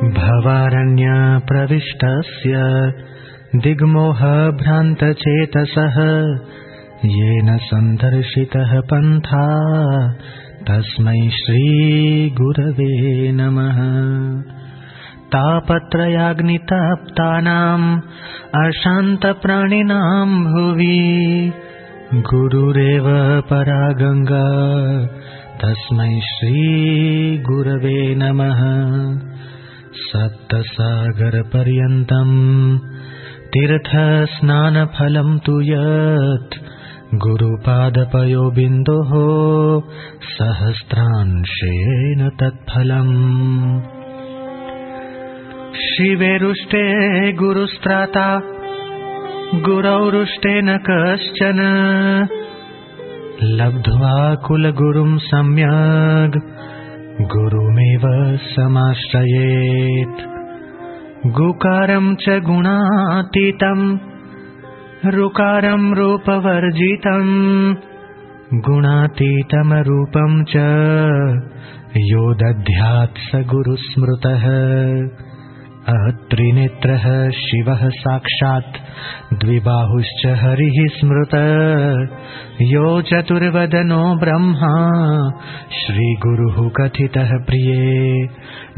भवारण्यप्रविष्टस्य दिग्मोहभ्रान्तचेतसः। येन सन्दर्शितः पन्था। तस्मै श्रीगुरवे नमः। तापत्रयाग्नितप्तानाम् अशान्तप्राणिनाम् भुवि। गुरुरेव परा गङ्गा तस्मै श्रीगुरवे नमः सप्तसागरपर्यन्तम् तीर्थस्नानफलम् तु यत् गुरुपादपयो बिन्दोः सहस्रांशेन तत्फलम्। शिवेरुष्टे गुरुस्त्राता गुरौरुष्टेन कश्चन। लब्ध्वा कुलगुरुम् सम्यग् गुरुमेव समाश्रयेत्। गुकारम् च गुणातीतम् ऋकारम् रूपवर्जितम् गुणातीतमरूपम् च यो दध्यात् स गुरुस्मृतः त्रिनेत्रः शिवः साक्षात् द्विबाहुश्च हरिः स्मृत। यो चतुर्वदनो ब्रह्मा श्रीगुरुः कथितः प्रिये।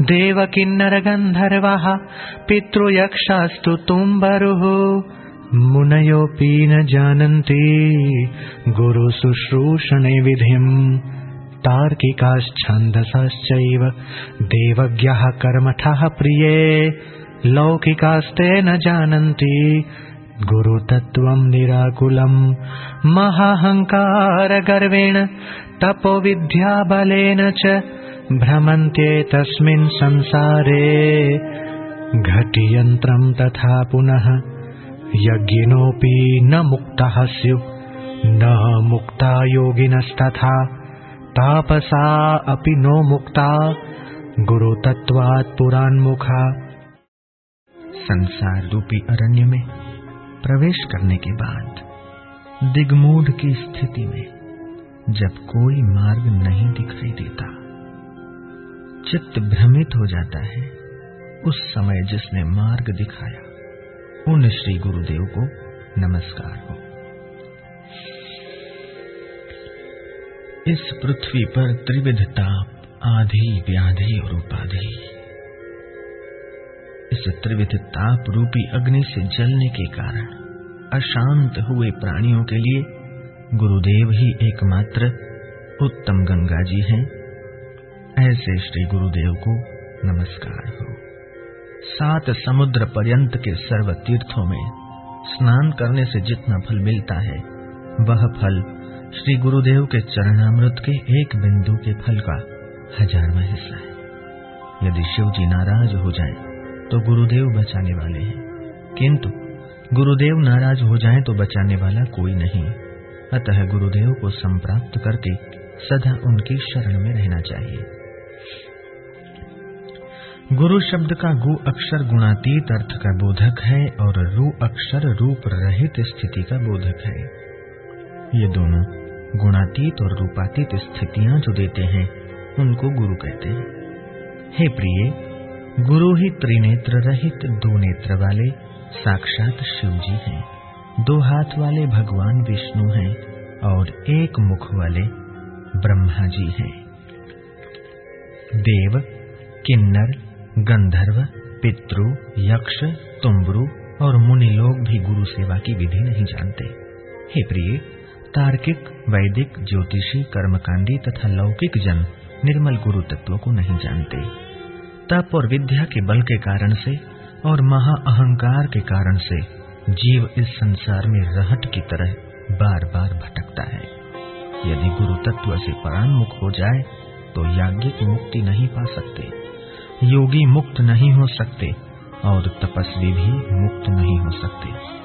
देवकिन्नरगन्धर्वः पितृयक्षास्तु तुम्बरुः। मुनयोऽपि न जानन्ति गुरुशुश्रूषणे विधिम् तार्किकाश्छन्दसश्चैव देवज्ञः कर्मठः प्रिये लौकिकास्ते न जानन्ति गुरुतत्त्वम् निराकुलम् महाहङ्कारगर्वेण तपोविद्याबलेन च भ्रमन्ते तस्मिन् संसारे घटियन्त्रम् तथा पुनः यज्ञिनोऽपि न मुक्तः स्युः न मुक्ता योगिनस्तथा तापसा अपि नो मुक्ता। गुरुतत्वात् पुरान्मुखा। संसार रूपी अरण्य में प्रवेश करने के बाद, दिग्मूढ़ की स्थिति में जब कोई मार्ग नहीं दिखाई देता, चित्त भ्रमित हो जाता है उस समय जिसने मार्ग दिखाया, उन श्री गुरुदेव को नमस्कार हो। इस पृथ्वी पर त्रिविध ताप, आधि व्याधि और उपाधि। इस त्रिविध ताप रूपी अग्नि से जलने के कारण अशांत हुए प्राणियों के लिए गुरुदेव ही एकमात्र उत्तम गंगा जी हैं। ऐसे श्री गुरुदेव को नमस्कार हो सात समुद्र पर्यंत के सर्व तीर्थों में स्नान करने से जितना फल मिलता है, वह फल श्री गुरुदेव के चरणामृत के एक बिंदु के फल का हजारवा हिस्सा है। यदि शिव जी नाराज़ हो जाए तो गुरुदेव बचाने वाले हैं। किंतु गुरुदेव नाराज़ हो जाए तो बचाने वाला कोई नहीं। अतः गुरुदेव को संप्राप्त करके सदा उनकी शरण में रहना चाहिए। गुरु शब्द का गु अक्षर गुणातीत अर्थ का बोधक है और रू अक्षर रूप रहित स्थिति का बोधक है। ये दोनों गुणातीत और रूपातीत स्थितियाँ जो देते हैं, उनको गुरु कहते हैं। हे प्रिय, गुरु ही त्रिनेत्र रहित दो नेत्र वाले साक्षात शिव जी हैं। दो हाथ वाले भगवान विष्णु हैं और एक मुख वाले ब्रह्मा जी हैं। देव, किन्नर, गंधर्व, पितृ, यक्ष, तुम्बरु और मुनि लोग भी गुरु सेवा की विधि नहीं जानते। हे प्रिय तार्किक, वैदिक, ज्योतिषी, कर्मकांडी तथा लौकिक जन निर्मल गुरु तत्व को नहीं जानते। तप और विद्या के बल के कारण से और महा अहंकार के कारण से जीव इस संसार में रहट की तरह बार बार भटकता है। यदि गुरु तत्व से परान्मुख हो जाए तो याज्ञिक मुक्ति नहीं पा सकते। योगी मुक्त नहीं हो सकते और तपस्वी भी मुक्त नहीं हो सकते।